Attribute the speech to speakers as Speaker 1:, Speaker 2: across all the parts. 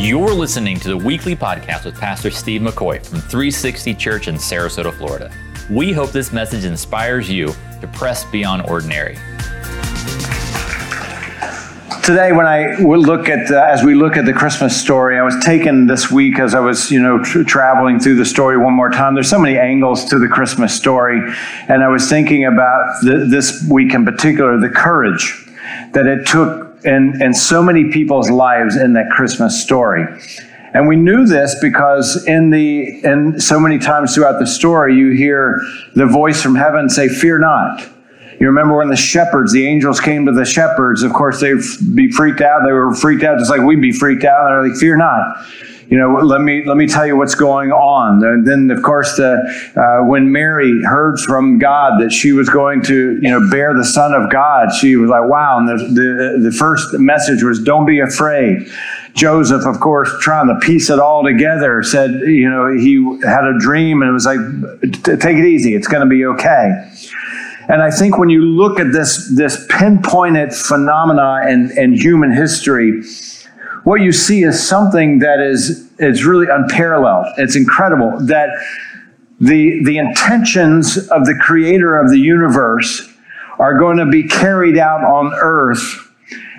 Speaker 1: You're listening to the weekly podcast with Pastor Steve McCoy from 360 Church in Sarasota, Florida. We hope this message inspires you to press beyond ordinary.
Speaker 2: Today, when I look at, uh, as we look at the Christmas story, I was taken this week as I was, you know, tra- traveling through the story one more time. There's so many angles to the Christmas story, and I was thinking about the, this week in particular, the courage that it took in, in so many people's lives in that Christmas story. And we knew this because in the in so many times throughout the story, you hear the voice from heaven say, "Fear not." You remember when the shepherds, the angels came to the shepherds. Of course, they'd be freaked out. They were freaked out just like we'd be freaked out. They're like, "Fear not." You know, let me let me tell you what's going on. And then, of course, the, uh, when Mary heard from God that she was going to, you know, bear the Son of God, she was like, "Wow!" And the the, the first message was, "Don't be afraid." Joseph, of course, trying to piece it all together, said, you know, he had a dream and it was like, "Take it easy. It's going to be okay." And I think when you look at this this pinpointed phenomena in, in human history what you see is something that is, is really unparalleled. It's incredible that the, the intentions of the creator of the universe are going to be carried out on earth.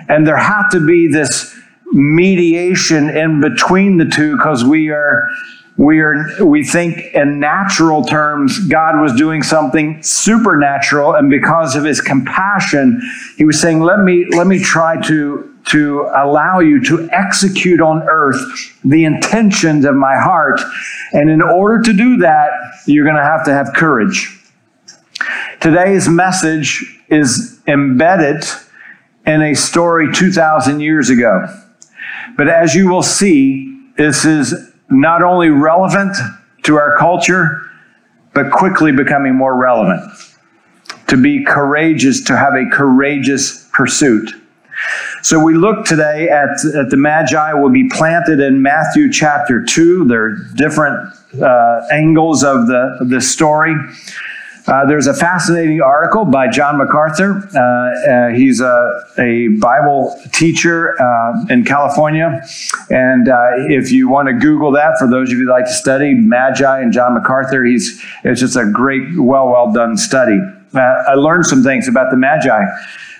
Speaker 2: And there had to be this mediation in between the two because we are we are we think in natural terms god was doing something supernatural and because of his compassion he was saying let me let me try to to allow you to execute on earth the intentions of my heart. And in order to do that, you're going to have to have courage. Today's message is embedded in a story 2,000 years ago. But as you will see, this is not only relevant to our culture, but quickly becoming more relevant. To be courageous, to have a courageous pursuit. So we look today at, at the Magi will be planted in Matthew chapter 2. There are different uh, angles of the, of the story. Uh, there's a fascinating article by John MacArthur. Uh, uh he's a, a, Bible teacher uh, in California. And uh, if you want to Google that, for those of you who like to study Magi and John MacArthur, he's, it's just a great, well, well done study. I learned some things about the Magi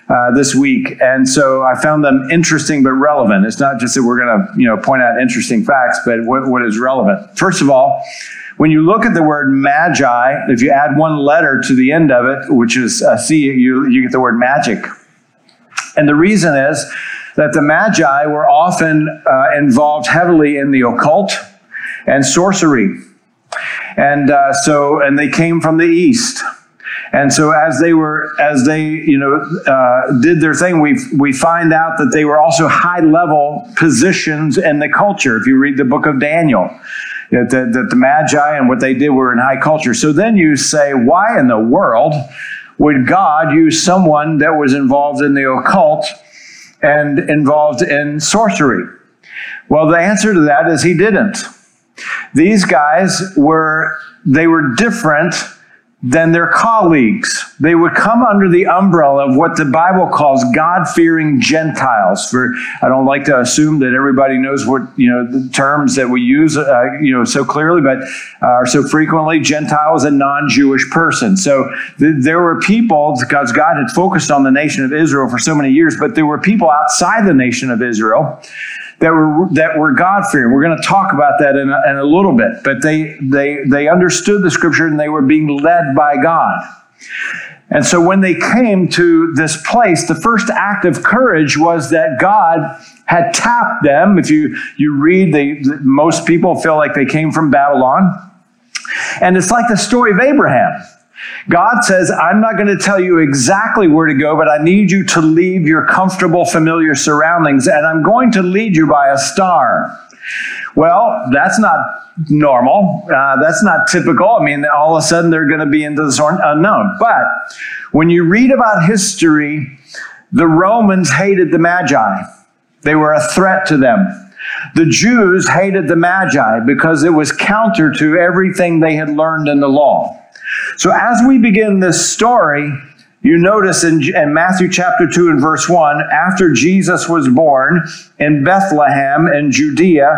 Speaker 2: uh, this week, and so I found them interesting but relevant. It's not just that we're going to you know point out interesting facts, but what, what is relevant. First of all, when you look at the word magi, if you add one letter to the end of it, which is a C, you, you get the word magic. And the reason is that the magi were often uh, involved heavily in the occult and sorcery. And uh, so, and they came from the east. And so as they were, as they, you know, uh, did their thing, we we find out that they were also high level positions in the culture. If you read the book of Daniel, that the, that the Magi and what they did were in high culture. So then you say, why in the world would God use someone that was involved in the occult and involved in sorcery? Well, the answer to that is he didn't. These guys were they were different than their colleagues. They would come under the umbrella of what the Bible calls God-fearing Gentiles. For I don't like to assume that everybody knows what you know the terms that we use, uh, you know, so clearly, but uh, so frequently. Gentile is a non-Jewish person. So th- there were people because God had focused on the nation of Israel for so many years, but there were people outside the nation of Israel that were that were God fearing. We're going to talk about that in a, in a little bit. But they they they understood the scripture and they were being led by God. And so when they came to this place, the first act of courage was that God had tapped them. If you you read, they most people feel like they came from Babylon. And it's like the story of Abraham. God says, I'm not going to tell you exactly where to go, but I need you to leave your comfortable, familiar surroundings, and I'm going to lead you by a star. Well, that's not normal. Uh, that's not typical. I mean, all of a sudden they're going to be into the unknown. But when you read about history, the Romans hated the Magi, they were a threat to them. The Jews hated the Magi because it was counter to everything they had learned in the law. So as we begin this story, you notice in, in, Matthew chapter 2 and verse 1, after Jesus was born in Bethlehem in Judea,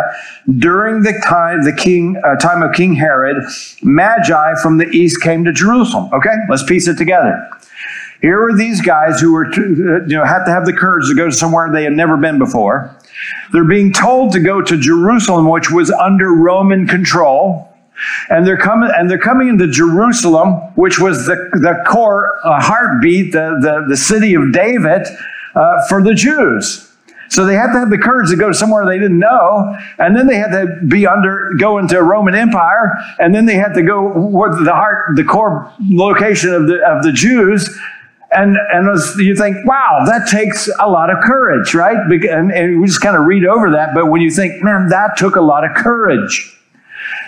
Speaker 2: during the time, the king, uh, time of King Herod, Magi from the east came to Jerusalem. Okay, let's piece it together. Here were these guys who were, uh, you know, had to have the courage to go to somewhere they had never been before. They're being told to go to Jerusalem, which was under Roman control. And they're coming, and they're coming into Jerusalem, which was the, the core uh, heartbeat, the, the, the city of David uh, for the Jews. So they had to have the courage to go somewhere they didn't know, and then they had to be under, go into a Roman Empire, and then they had to go where the heart, the core location of the of the Jews, and and you think, wow, that takes a lot of courage, right? And, and we just kind of read over that, but when you think, man, that took a lot of courage.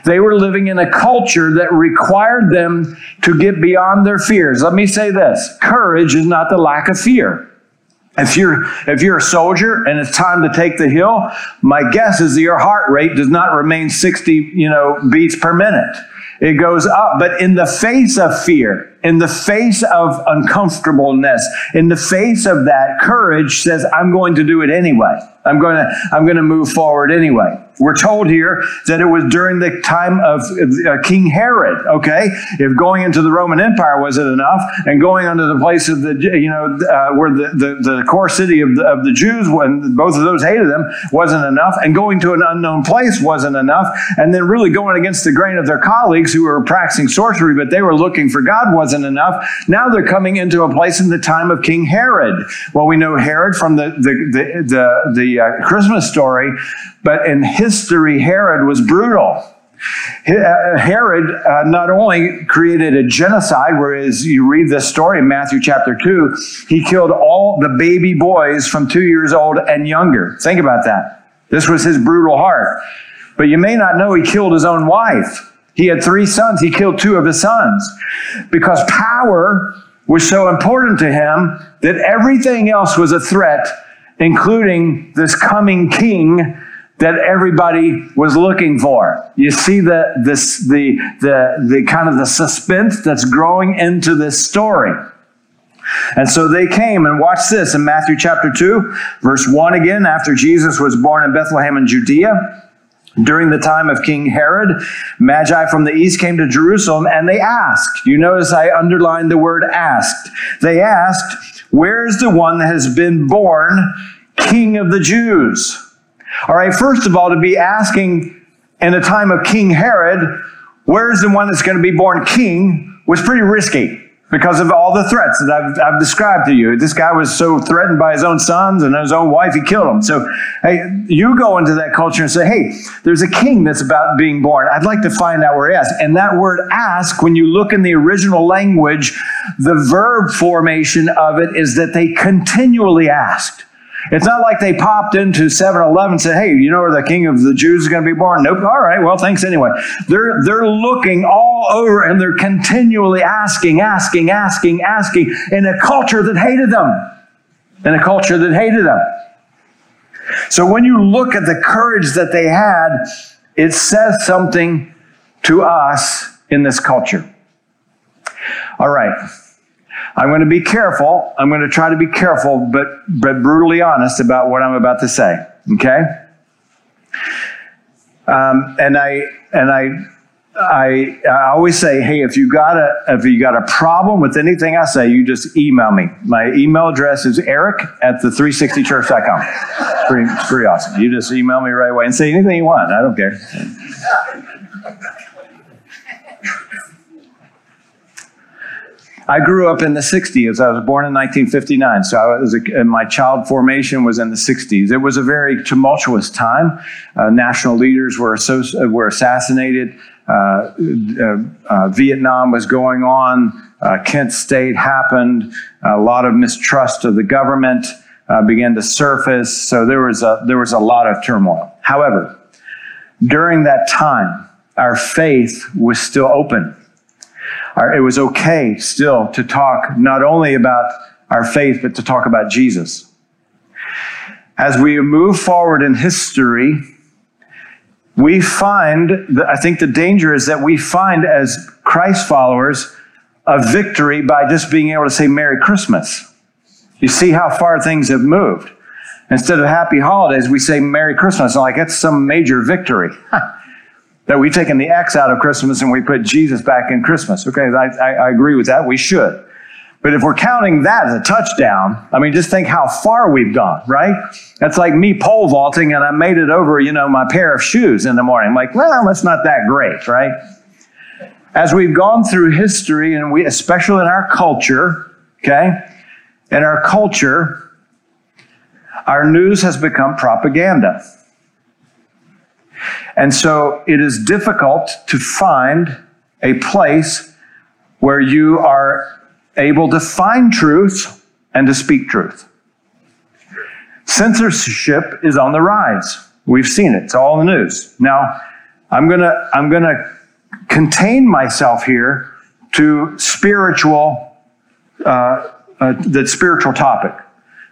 Speaker 2: They were living in a culture that required them to get beyond their fears. Let me say this courage is not the lack of fear. If you're, if you're a soldier and it's time to take the hill, my guess is that your heart rate does not remain 60 you know, beats per minute. It goes up. But in the face of fear, in the face of uncomfortableness, in the face of that, courage says, I'm going to do it anyway. I'm going to, I'm going to move forward anyway. We're told here that it was during the time of uh, King Herod, okay? If going into the Roman Empire wasn't enough, and going into the place of the, you know, uh, where the, the, the, core city of the, of the Jews, when both of those hated them, wasn't enough, and going to an unknown place wasn't enough, and then really going against the grain of their colleagues who were practicing sorcery, but they were looking for God wasn't enough. Now they're coming into a place in the time of King Herod. Well, we know Herod from the, the, the, the, the uh, Christmas story, but in history, Herod was brutal. Uh, Herod uh, not only created a genocide, whereas you read this story in Matthew chapter 2, he killed all the baby boys from two years old and younger. Think about that. This was his brutal heart. But you may not know he killed his own wife. He had three sons, he killed two of his sons because power was so important to him that everything else was a threat including this coming king that everybody was looking for. You see the this the the the kind of the suspense that's growing into this story. And so they came and watch this in Matthew chapter 2, verse 1 again, after Jesus was born in Bethlehem in Judea. During the time of King Herod, Magi from the east came to Jerusalem and they asked. You notice I underlined the word asked. They asked, Where's the one that has been born King of the Jews? All right, first of all, to be asking in the time of King Herod, where's the one that's going to be born king was pretty risky because of all the threats that I've, I've, described to you. This guy was so threatened by his own sons and his own wife, he killed him. So, hey, you go into that culture and say, hey, there's a king that's about being born. I'd like to find out where he is. And that word ask, when you look in the original language, the verb formation of it is that they continually asked. It's not like they popped into 7 Eleven and said, hey, you know where the king of the Jews is going to be born? Nope. All right. Well, thanks anyway. They're, they're looking all over and they're continually asking, asking, asking, asking in a culture that hated them. In a culture that hated them. So when you look at the courage that they had, it says something to us in this culture. All right. I'm going to be careful. I'm going to try to be careful, but, but brutally honest about what I'm about to say. Okay? Um, and I, and I, I, I always say, hey, if you got a if you got a problem with anything I say, you just email me. My email address is eric at the 360church.com. It's pretty, it's pretty awesome. You just email me right away and say anything you want. I don't care. I grew up in the 60s. I was born in 1959, so I was a, my child formation was in the 60s. It was a very tumultuous time. Uh, national leaders were, associ- were assassinated. Uh, uh, uh Vietnam was going on. Uh, Kent State happened. A lot of mistrust of the government uh, began to surface. So there was a, there was a lot of turmoil. However, during that time, our faith was still open it was okay still to talk not only about our faith, but to talk about Jesus. As we move forward in history, we find, that, I think the danger is that we find as Christ followers a victory by just being able to say Merry Christmas. You see how far things have moved. Instead of Happy Holidays, we say Merry Christmas. Like that's some major victory. that we've taken the X out of Christmas and we put Jesus back in Christmas. Okay, I, I, I agree with that. We should. But if we're counting that as a touchdown, I mean, just think how far we've gone, right? That's like me pole vaulting and I made it over, you know, my pair of shoes in the morning. I'm like, well, that's not that great, right? As we've gone through history, and we, especially in our culture, okay, in our culture, our news has become propaganda. And so it is difficult to find a place where you are able to find truth and to speak truth. Censorship is on the rise. We've seen it. It's all in the news. Now, I'm going to I'm going to contain myself here to spiritual uh, uh, the spiritual topic.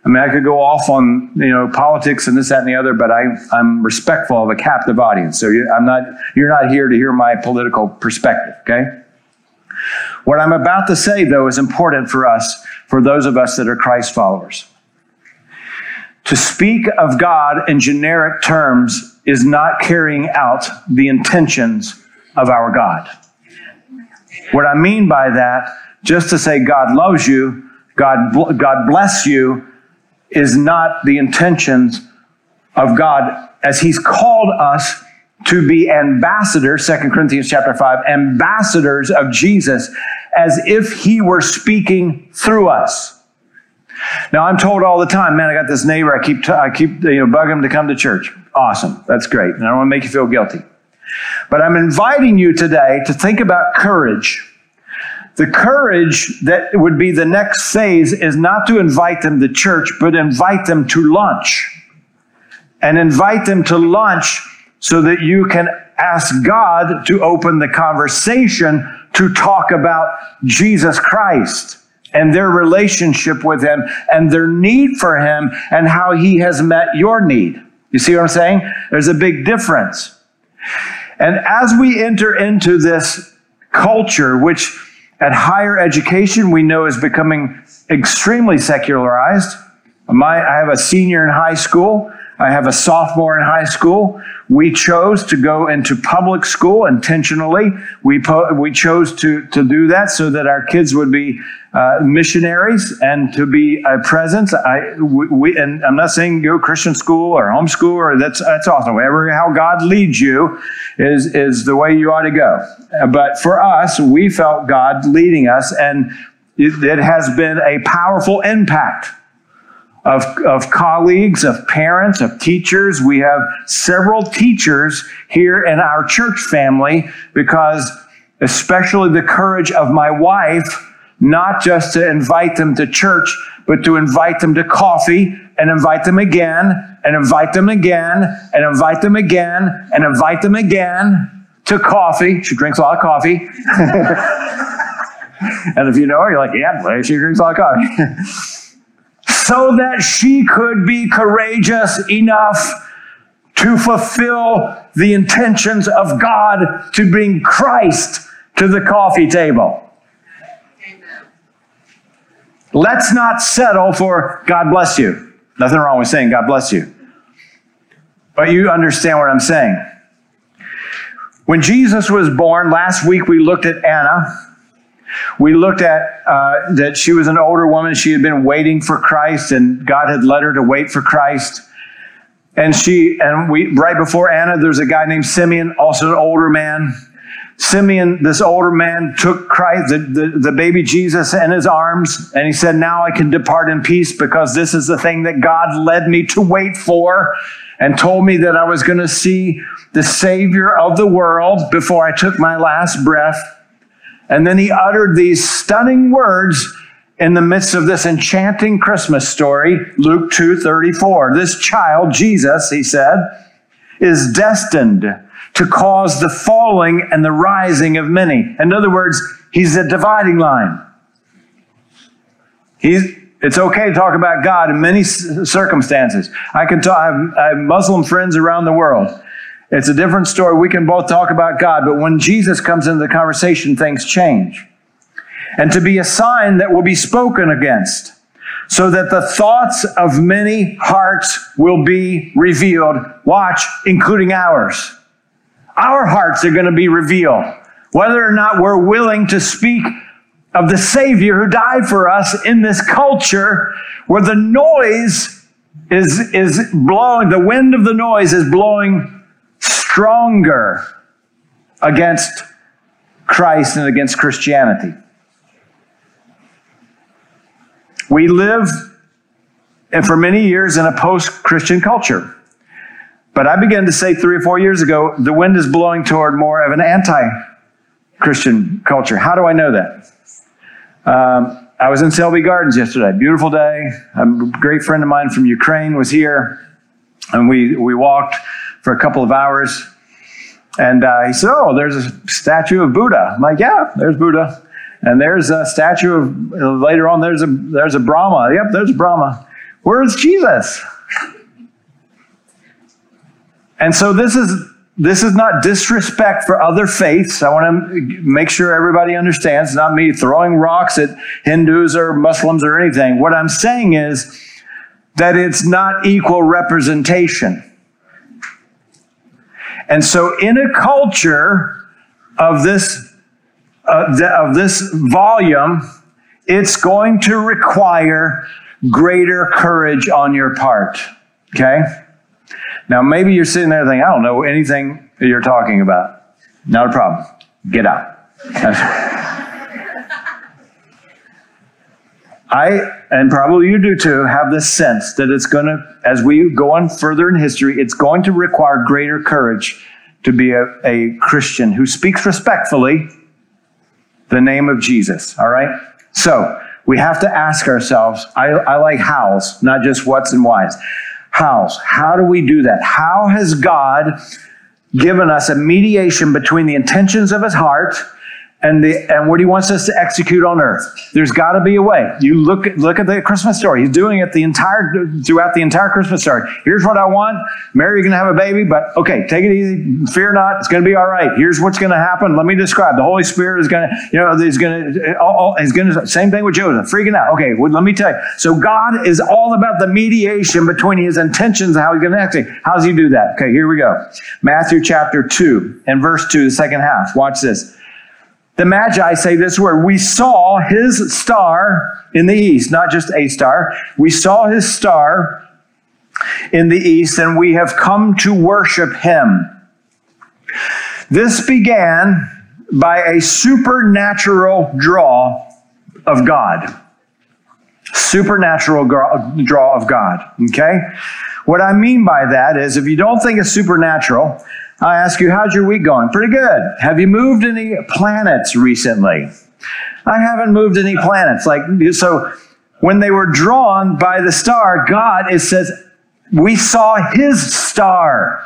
Speaker 2: I mean, I could go off on you know politics and this, that, and the other, but I, I'm respectful of a captive audience. So you, I'm not. You're not here to hear my political perspective. Okay. What I'm about to say, though, is important for us, for those of us that are Christ followers. To speak of God in generic terms is not carrying out the intentions of our God. What I mean by that, just to say God loves you, God, God bless you, is not the intentions of God as He's called us to be ambassadors, 2 Corinthians chapter 5, ambassadors of Jesus as if He were speaking through us. Now I'm told all the time, man, I got this neighbor. I keep, t- I keep, you know, bugging him to come to church. Awesome, that's great, and I don't want to make you feel guilty. But I'm inviting you today to think about courage. The courage that would be the next phase is not to invite them to church, but invite them to lunch. And invite them to lunch so that you can ask God to open the conversation to talk about Jesus Christ and their relationship with Him and their need for Him and how He has met your need. You see what I'm saying? There's a big difference. And as we enter into this culture, which at higher education, we know is becoming extremely secularized. My, I have a senior in high school. I have a sophomore in high school. We chose to go into public school intentionally. We, po- we chose to, to do that so that our kids would be uh, missionaries and to be a presence. I, we, and I'm not saying go Christian school or homeschool or that's, that's awesome. Whatever, how God leads you is, is the way you ought to go. But for us, we felt God leading us and it, it has been a powerful impact of, of colleagues, of parents, of teachers. We have several teachers here in our church family because, especially the courage of my wife, not just to invite them to church, but to invite them to coffee and invite them again and invite them again and invite them again and invite them again to coffee. She drinks a lot of coffee. and if you know her, you're like, yeah, she drinks a lot of coffee. so that she could be courageous enough to fulfill the intentions of God to bring Christ to the coffee table. Let's not settle for God bless you. Nothing wrong with saying God bless you. But you understand what I'm saying. When Jesus was born, last week we looked at Anna we looked at uh, that she was an older woman. She had been waiting for Christ, and God had led her to wait for Christ. And she and we right before Anna, there's a guy named Simeon, also an older man. Simeon, this older man, took Christ, the, the, the baby Jesus, in his arms, and he said, Now I can depart in peace because this is the thing that God led me to wait for and told me that I was going to see the Savior of the world before I took my last breath. And then he uttered these stunning words in the midst of this enchanting Christmas story, Luke 2 34. This child, Jesus, he said, is destined to cause the falling and the rising of many. In other words, he's a dividing line. He's, it's okay to talk about God in many circumstances. I can talk, I have, I have Muslim friends around the world. It's a different story. We can both talk about God, but when Jesus comes into the conversation, things change. and to be a sign that will be spoken against, so that the thoughts of many hearts will be revealed. Watch, including ours. Our hearts are going to be revealed. Whether or not we're willing to speak of the Savior who died for us in this culture where the noise is, is blowing, the wind of the noise is blowing stronger against Christ and against Christianity. We live, and for many years, in a post Christian culture. But I began to say three or four years ago, the wind is blowing toward more of an anti Christian culture. How do I know that? Um, I was in Selby Gardens yesterday. Beautiful day. A great friend of mine from Ukraine was here, and we, we walked for a couple of hours. And uh, he said, Oh, there's a statue of Buddha. I'm like, Yeah, there's Buddha. And there's a statue of, later on, there's a, there's a Brahma. Yep, there's Brahma. Where's Jesus? And so this is this is not disrespect for other faiths. I want to make sure everybody understands. Not me throwing rocks at Hindus or Muslims or anything. What I'm saying is that it's not equal representation. And so, in a culture of this uh, of this volume, it's going to require greater courage on your part. Okay. Now, maybe you're sitting there thinking, I don't know anything you're talking about. Not a problem. Get out. I, and probably you do too, have this sense that it's going to, as we go on further in history, it's going to require greater courage to be a, a Christian who speaks respectfully the name of Jesus. All right? So, we have to ask ourselves I, I like hows, not just what's and whys. Hows. How do we do that? How has God given us a mediation between the intentions of his heart and, the, and what he wants us to execute on earth. There's got to be a way. You look, look at the Christmas story. He's doing it the entire, throughout the entire Christmas story. Here's what I want. Mary, you're going to have a baby, but okay, take it easy. Fear not. It's going to be all right. Here's what's going to happen. Let me describe. The Holy Spirit is going to, you know, oh, oh, he's going to, he's going to, same thing with Joseph, freaking out. Okay, well, let me tell you. So God is all about the mediation between his intentions and how he's to execute. How does he do that? Okay, here we go. Matthew chapter 2 and verse 2, the second half. Watch this. The Magi say this word We saw his star in the east, not just a star. We saw his star in the east, and we have come to worship him. This began by a supernatural draw of God. Supernatural draw of God. Okay? What I mean by that is if you don't think it's supernatural, I ask you, how's your week going? Pretty good. Have you moved any planets recently? I haven't moved any planets. Like, so when they were drawn by the star, God, it says, we saw his star.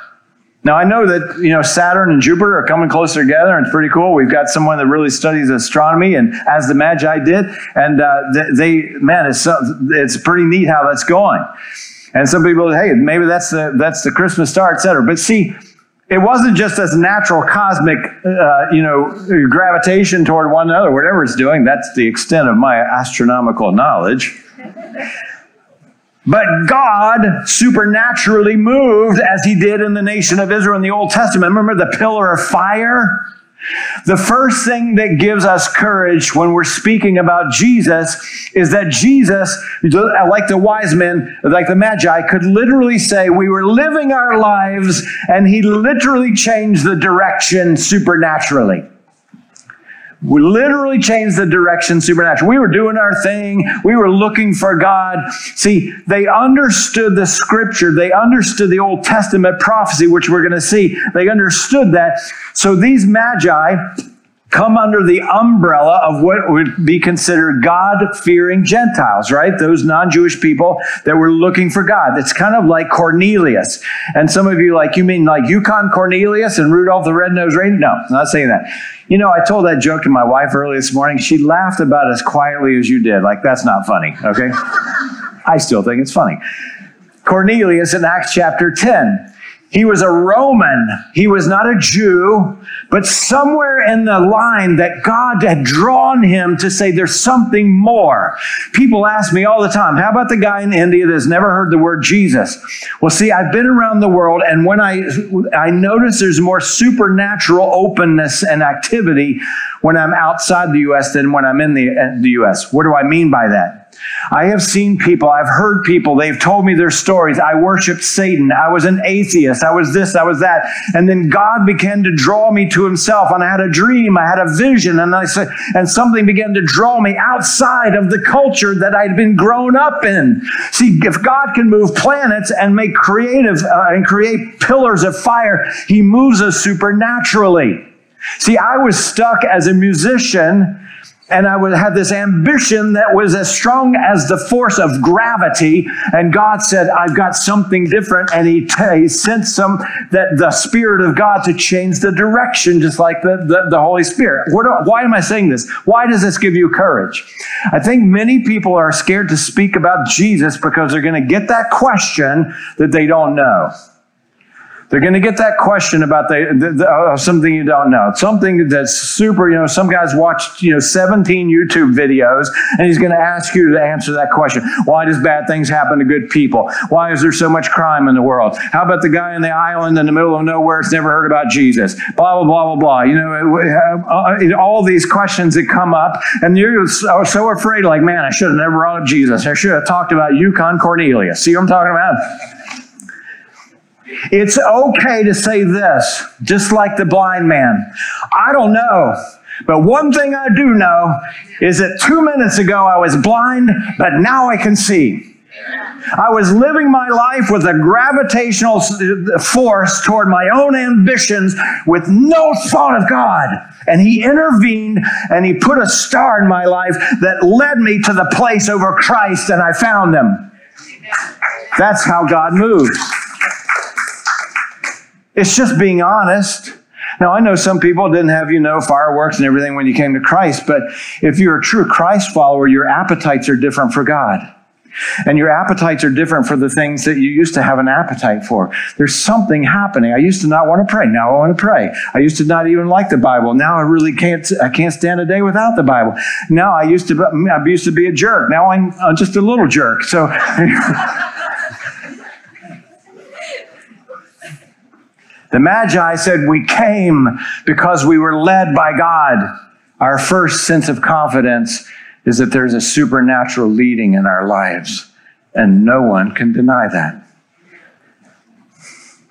Speaker 2: Now I know that you know Saturn and Jupiter are coming closer together, and it's pretty cool. We've got someone that really studies astronomy, and as the Magi did, and uh, they, man, it's it's pretty neat how that's going. And some people, hey, maybe that's the that's the Christmas star, etc. But see, it wasn't just this natural cosmic, uh, you know, gravitation toward one another, whatever it's doing. That's the extent of my astronomical knowledge. But God supernaturally moved as he did in the nation of Israel in the Old Testament. Remember the pillar of fire? The first thing that gives us courage when we're speaking about Jesus is that Jesus, like the wise men, like the Magi, could literally say, We were living our lives, and he literally changed the direction supernaturally. We literally changed the direction supernatural. We were doing our thing. We were looking for God. See, they understood the scripture. They understood the Old Testament prophecy, which we're going to see. They understood that. So these magi come under the umbrella of what would be considered God fearing Gentiles, right? Those non Jewish people that were looking for God. It's kind of like Cornelius. And some of you, like, you mean like Yukon Cornelius and Rudolph the Red-Nosed Reindeer? No, I'm not saying that. You know, I told that joke to my wife early this morning. She laughed about as quietly as you did. Like, that's not funny, okay? I still think it's funny. Cornelius in Acts chapter 10 He was a Roman. He was not a Jew, but somewhere in the line that God had drawn him to say there's something more. People ask me all the time, how about the guy in India that's never heard the word Jesus? Well, see, I've been around the world and when I, I notice there's more supernatural openness and activity when I'm outside the U.S. than when I'm in the, uh, the U.S. What do I mean by that? I have seen people, I've heard people, they've told me their stories. I worshiped Satan. I was an atheist. I was this, I was that. And then God began to draw me to himself. And I had a dream, I had a vision, and I said, and something began to draw me outside of the culture that I'd been grown up in. See, if God can move planets and make creative uh, and create pillars of fire, he moves us supernaturally. See, I was stuck as a musician and I would have this ambition that was as strong as the force of gravity. And God said, I've got something different. And He, t- he sent some that the Spirit of God to change the direction, just like the, the, the Holy Spirit. Do, why am I saying this? Why does this give you courage? I think many people are scared to speak about Jesus because they're going to get that question that they don't know. They're going to get that question about the, the, the uh, something you don't know, something that's super. You know, some guys watched you know 17 YouTube videos, and he's going to ask you to answer that question. Why does bad things happen to good people? Why is there so much crime in the world? How about the guy in the island in the middle of nowhere that's never heard about Jesus? Blah blah blah blah blah. You know, uh, uh, all these questions that come up, and you're so afraid. Like, man, I should have never brought up Jesus. I should have talked about Yukon Cornelius. See what I'm talking about? It's okay to say this, just like the blind man. I don't know. But one thing I do know is that two minutes ago I was blind, but now I can see. I was living my life with a gravitational uh, force toward my own ambitions with no thought of God. And He intervened and He put a star in my life that led me to the place over Christ, and I found Him. That's how God moves. It's just being honest. Now, I know some people didn't have, you know, fireworks and everything when you came to Christ, but if you're a true Christ follower, your appetites are different for God. And your appetites are different for the things that you used to have an appetite for. There's something happening. I used to not want to pray. Now I want to pray. I used to not even like the Bible. Now I really can't. I can't stand a day without the Bible. Now I used to. I used to be a jerk. Now I'm just a little jerk. So. The Magi said, We came because we were led by God. Our first sense of confidence is that there's a supernatural leading in our lives, and no one can deny that.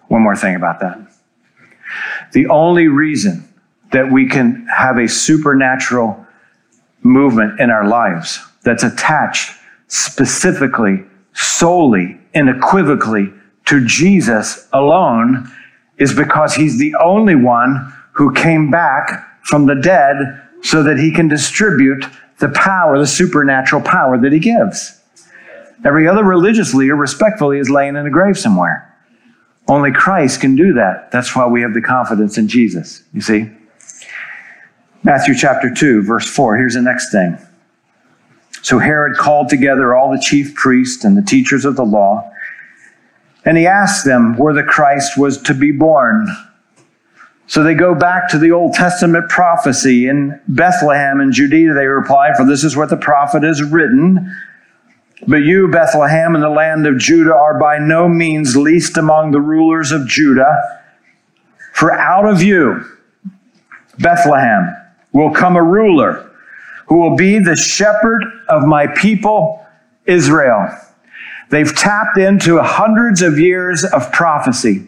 Speaker 2: One more thing about that. The only reason that we can have a supernatural movement in our lives that's attached specifically, solely, and unequivocally to Jesus alone is because he's the only one who came back from the dead so that he can distribute the power, the supernatural power that he gives. Every other religious leader, respectfully, is laying in a grave somewhere. Only Christ can do that. That's why we have the confidence in Jesus, you see. Matthew chapter 2, verse 4. Here's the next thing. So Herod called together all the chief priests and the teachers of the law and he asked them where the Christ was to be born. So they go back to the Old Testament prophecy in Bethlehem in Judea. They reply, For this is what the prophet has written. But you, Bethlehem, in the land of Judah, are by no means least among the rulers of Judah. For out of you, Bethlehem, will come a ruler who will be the shepherd of my people, Israel. They've tapped into hundreds of years of prophecy,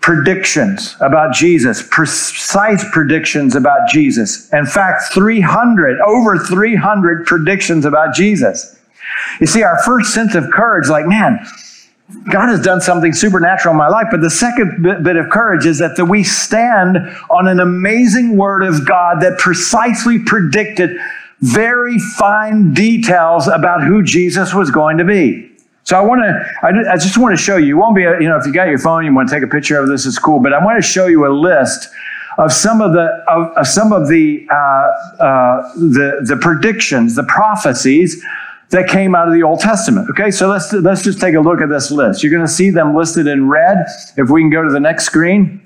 Speaker 2: predictions about Jesus, precise predictions about Jesus. In fact, 300, over 300 predictions about Jesus. You see, our first sense of courage, like, man, God has done something supernatural in my life. But the second bit, of courage is that we stand on an amazing word of God that precisely predicted very fine details about who Jesus was going to be. So I want to, I, just want to show you. You won't be, you know, if you got your phone, you want to take a picture of this, it's cool. But I want to show you a list of some of the of, of some of the uh, uh, the the predictions, the prophecies that came out of the Old Testament. Okay, so let's, let's just take a look at this list. You're going to see them listed in red. If we can go to the next screen.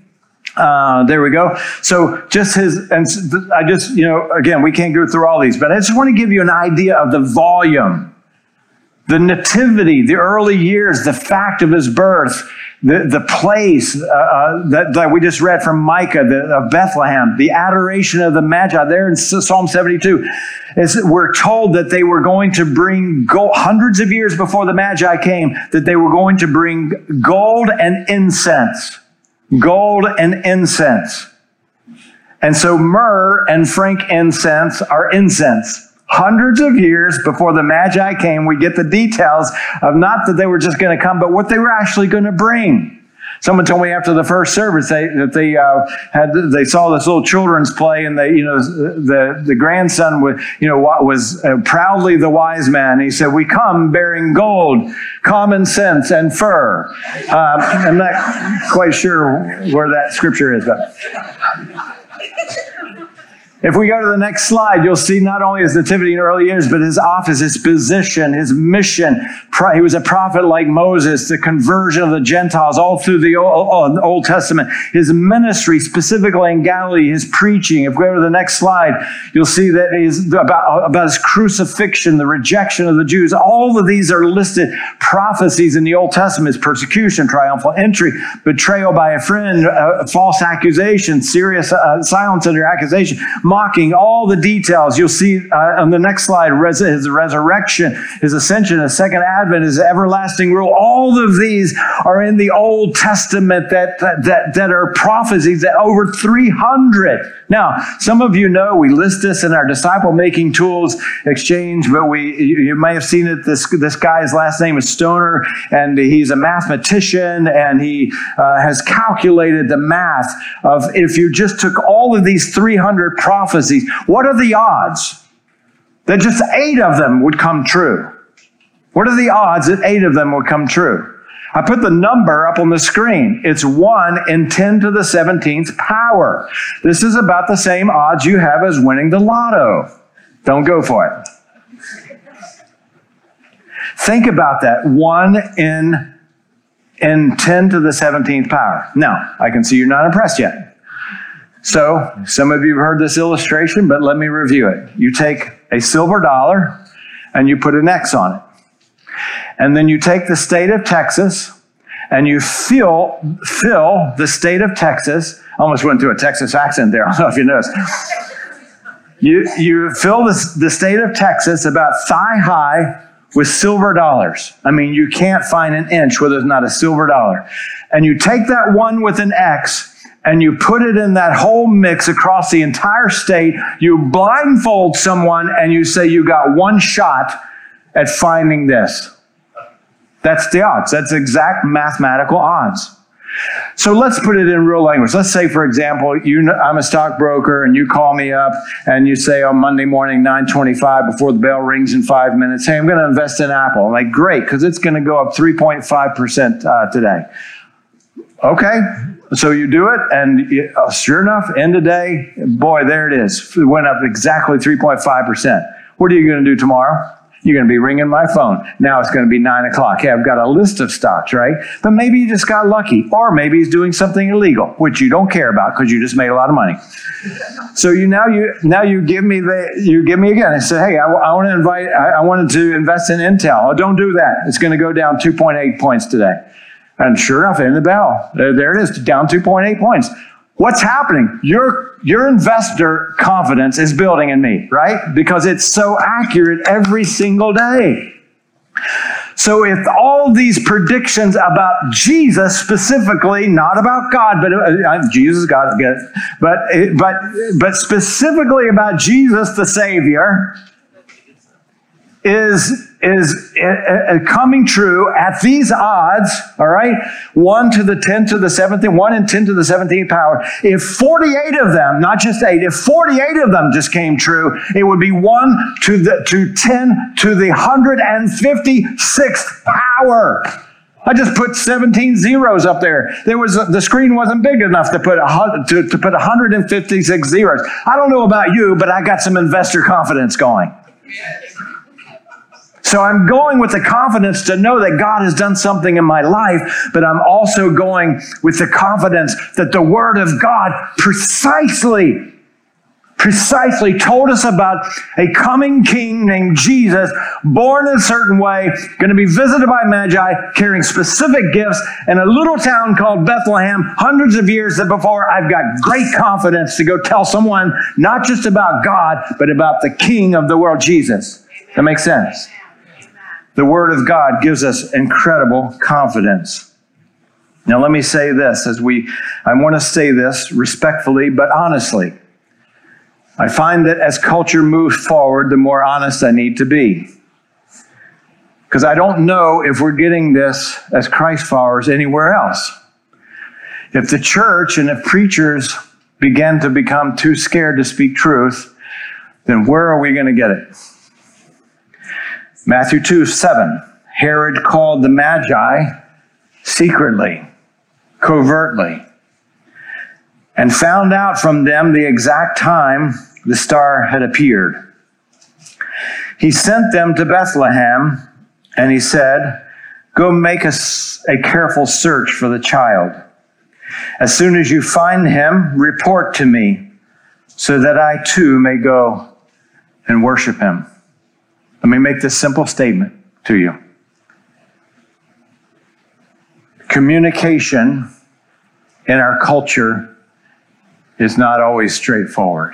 Speaker 2: Uh, there we go. So just his, and I just, you know, again, we can't go through all these, but I just want to give you an idea of the volume, the nativity, the early years, the fact of his birth, the, the place uh, uh, that, that, we just read from Micah, the, of Bethlehem, the adoration of the Magi there in Psalm 72. Is we're told that they were going to bring gold, hundreds of years before the Magi came, that they were going to bring gold and incense. Gold and incense. And so myrrh and frankincense are incense hundreds of years before the Magi came, we get the details of not that they were just going to come, but what they were actually going to bring. Someone told me after the first service they, that they uh, had they saw this little children's play, and they you know the the grandson was you know was uh, proudly the wise man. He said, "We come bearing gold, common sense, and fur." Um, I'm not quite sure where that scripture is, but if we go to the next slide, you'll see not only his nativity in early years, but his office, his position, his mission. He was a prophet like Moses, the conversion of the Gentiles all through the Old Testament. His ministry, specifically in Galilee, his preaching. If we go to the next slide, you'll see that he's about, about his crucifixion, the rejection of the Jews. All of these are listed prophecies in the Old Testament. His persecution, triumphal entry, betrayal by a friend, uh, false accusation, serious uh, silence under accusation all the details. You'll see uh, on the next slide res- his resurrection, his ascension, his second advent, his everlasting rule. All of these are in the Old Testament that, that, that are prophecies that over 300. Now, some of you know we list this in our disciple making tools exchange, but we you may have seen it. This, this guy's last name is Stoner, and he's a mathematician, and he uh, has calculated the math of if you just took all of these 300 prophecies prophecies, what are the odds that just eight of them would come true? What are the odds that eight of them would come true? I put the number up on the screen. It's 1 in 10 to the 17th power. This is about the same odds you have as winning the lotto. Don't go for it. Think about that. 1 in, in 10 to the 17th power. Now, I can see you're not impressed yet. So, some of you have heard this illustration, but let me review it. You take a silver dollar and you put an X on it. And then you take the state of Texas and you fill, fill the state of Texas. I almost went through a Texas accent there. I don't know if you noticed. You, you fill this, the state of Texas about thigh high with silver dollars. I mean, you can't find an inch where there's not a silver dollar. And you take that one with an X and you put it in that whole mix across the entire state, you blindfold someone and you say you got one shot at finding this. That's the odds. That's exact mathematical odds. So let's put it in real language. Let's say, for example, you, I'm a stockbroker and you call me up and you say on Monday morning, 925, before the bell rings in five minutes, hey, I'm going to invest in Apple. I'm like, great, because it's going to go up 3.5% uh, today. Okay, so you do it, and you, uh, sure enough, end of day, boy, there it is. It went up exactly 3.5%. What are you going to do tomorrow? You're going to be ringing my phone. Now it's going to be nine o'clock. Hey, I've got a list of stocks, right? But maybe you just got lucky, or maybe he's doing something illegal, which you don't care about because you just made a lot of money. So you now you now you give me the you give me again. I said, hey, I, I want to invite. I, I wanted to invest in Intel. Oh, don't do that. It's going to go down 2.8 points today. And sure enough, in the bell, there it is, down 2.8 points. What's happening? Your, your investor confidence is building in me, right? Because it's so accurate every single day. So if all these predictions about Jesus specifically, not about God, but uh, Jesus, God, but but but specifically about Jesus the Savior, is is uh, uh, coming true at these odds, all right? 1 to the 10 to the 17th, 1 in 10 to the 17th power. If 48 of them, not just 8, if 48 of them just came true, it would be 1 to the to 10 to the 156th power. I just put 17 zeros up there. There was the screen wasn't big enough to put a, to, to put 156 zeros. I don't know about you, but I got some investor confidence going. So I'm going with the confidence to know that God has done something in my life, but I'm also going with the confidence that the Word of God precisely precisely told us about a coming king named Jesus, born in a certain way, going to be visited by Magi, carrying specific gifts in a little town called Bethlehem, hundreds of years before. I've got great confidence to go tell someone not just about God, but about the king of the world, Jesus. That makes sense. The Word of God gives us incredible confidence. Now, let me say this as we, I want to say this respectfully, but honestly. I find that as culture moves forward, the more honest I need to be. Because I don't know if we're getting this as Christ followers anywhere else. If the church and if preachers begin to become too scared to speak truth, then where are we going to get it? Matthew 2 7. Herod called the Magi secretly, covertly and found out from them the exact time the star had appeared. He sent them to Bethlehem and he said, Go make us a careful search for the child. As soon as you find him, report to me so that I too may go and worship him. Let me make this simple statement to you. Communication in our culture is not always straightforward.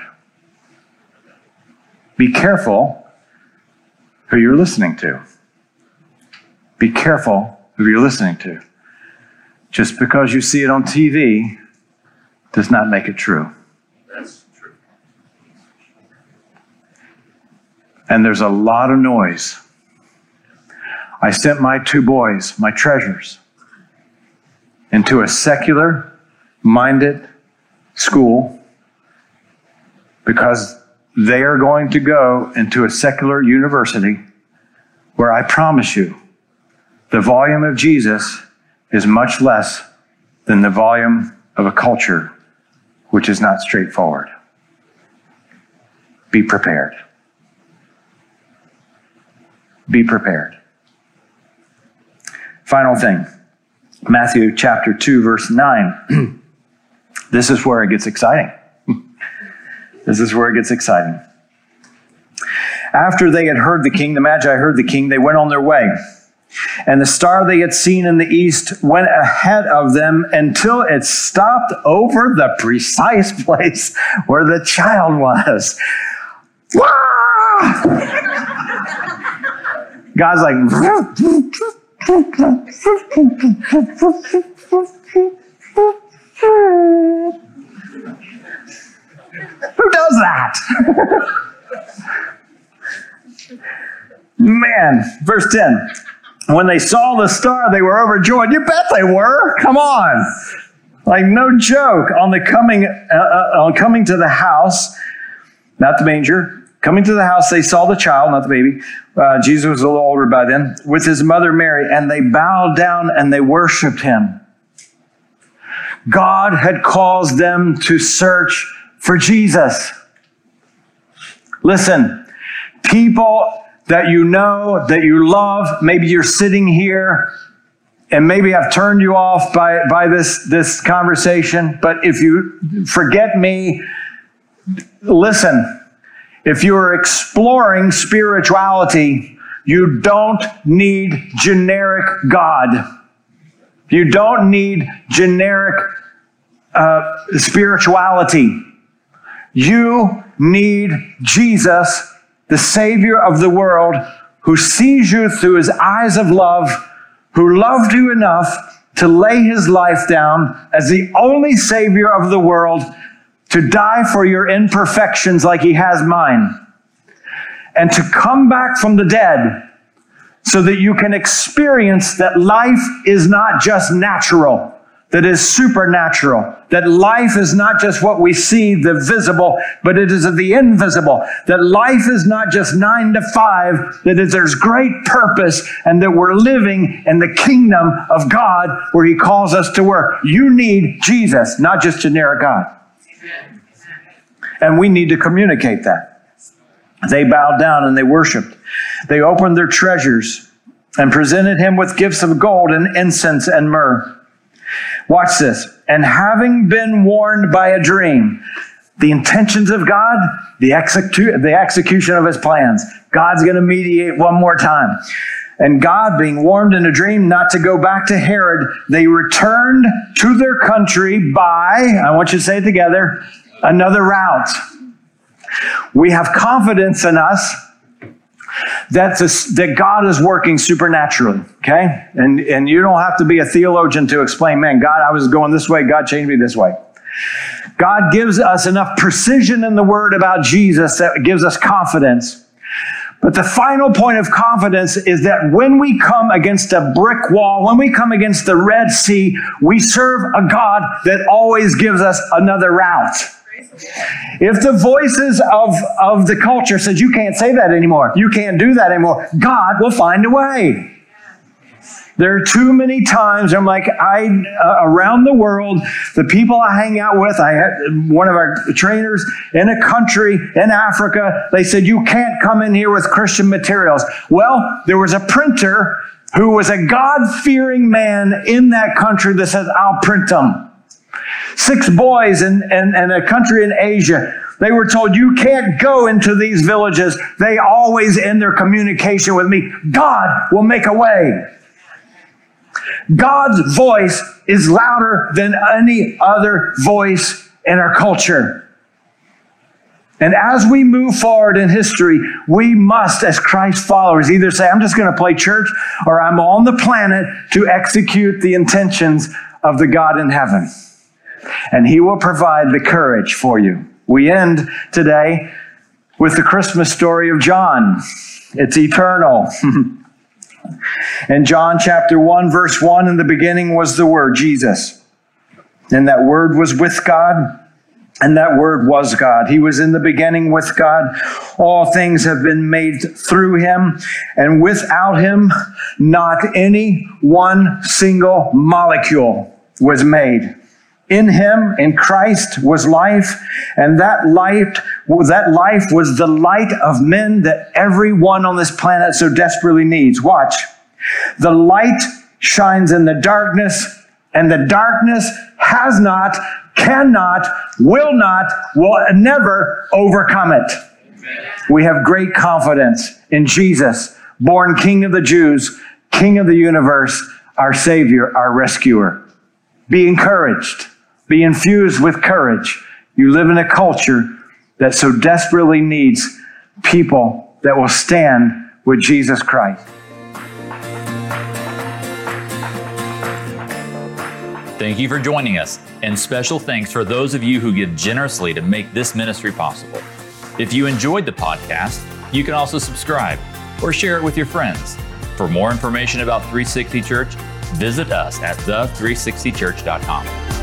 Speaker 2: Be careful who you're listening to. Be careful who you're listening to. Just because you see it on TV does not make it true. That's true. And there's a lot of noise. I sent my two boys, my treasures, into a secular minded school because they are going to go into a secular university where I promise you the volume of Jesus is much less than the volume of a culture which is not straightforward. Be prepared. Be prepared. Final thing Matthew chapter 2, verse 9. This is where it gets exciting. this is where it gets exciting. After they had heard the king, the Magi heard the king, they went on their way. And the star they had seen in the east went ahead of them until it stopped over the precise place where the child was. God's like, who does that? Man, verse 10. When they saw the star, they were overjoyed. You bet they were. Come on. Like no joke. On the coming, uh, uh, on coming to the house, not the manger, coming to the house, they saw the child, not the baby. Uh, Jesus was a little older by then, with his mother Mary, and they bowed down and they worshiped him. God had caused them to search for Jesus. Listen, people that you know, that you love, maybe you're sitting here and maybe I've turned you off by, by this, this conversation, but if you forget me, listen. If you're exploring spirituality, you don't need generic God. You don't need generic uh, spirituality. You need Jesus, the Savior of the world, who sees you through his eyes of love, who loved you enough to lay his life down as the only Savior of the world to die for your imperfections like he has mine, and to come back from the dead so that you can experience that life is not just natural, that is supernatural, that life is not just what we see, the visible, but it is the invisible, that life is not just nine to five, that there's great purpose, and that we're living in the kingdom of God where He calls us to work. You need Jesus, not just generic God. And we need to communicate that. They bowed down and they worshiped. They opened their treasures and presented him with gifts of gold and incense and myrrh. Watch this. And having been warned by a dream, the intentions of God, the, execu- the execution of his plans. God's going to mediate one more time. And God, being warned in a dream not to go back to Herod, they returned to their country by, I want you to say it together, another route. We have confidence in us that, this, that God is working supernaturally, okay? And, and you don't have to be a theologian to explain, man, God, I was going this way, God changed me this way. God gives us enough precision in the word about Jesus that gives us confidence. But the final point of confidence is that when we come against a brick wall, when we come against the Red Sea, we serve a God that always gives us another route. If the voices of, of the culture says you can't say that anymore, you can't do that anymore, God will find a way. There are too many times I'm like, I, uh, around the world, the people I hang out with, I had one of our trainers in a country in Africa, they said, You can't come in here with Christian materials. Well, there was a printer who was a God fearing man in that country that says, I'll print them. Six boys in, in, in a country in Asia they were told, You can't go into these villages. They always end their communication with me. God will make a way. God's voice is louder than any other voice in our culture. And as we move forward in history, we must, as Christ followers, either say, I'm just going to play church, or I'm on the planet to execute the intentions of the God in heaven. And He will provide the courage for you. We end today with the Christmas story of John. It's eternal. In John chapter 1, verse 1, in the beginning was the Word, Jesus. And that Word was with God, and that Word was God. He was in the beginning with God. All things have been made through Him, and without Him, not any one single molecule was made. In him, in Christ, was life, and that light, that life was the light of men that everyone on this planet so desperately needs. Watch. The light shines in the darkness, and the darkness has not, cannot, will not, will never overcome it. We have great confidence in Jesus, born King of the Jews, King of the universe, our Savior, our rescuer. Be encouraged. Be infused with courage. You live in a culture that so desperately needs people that will stand with Jesus Christ.
Speaker 1: Thank you for joining us, and special thanks for those of you who give generously to make this ministry possible. If you enjoyed the podcast, you can also subscribe or share it with your friends. For more information about 360 Church, visit us at the360church.com.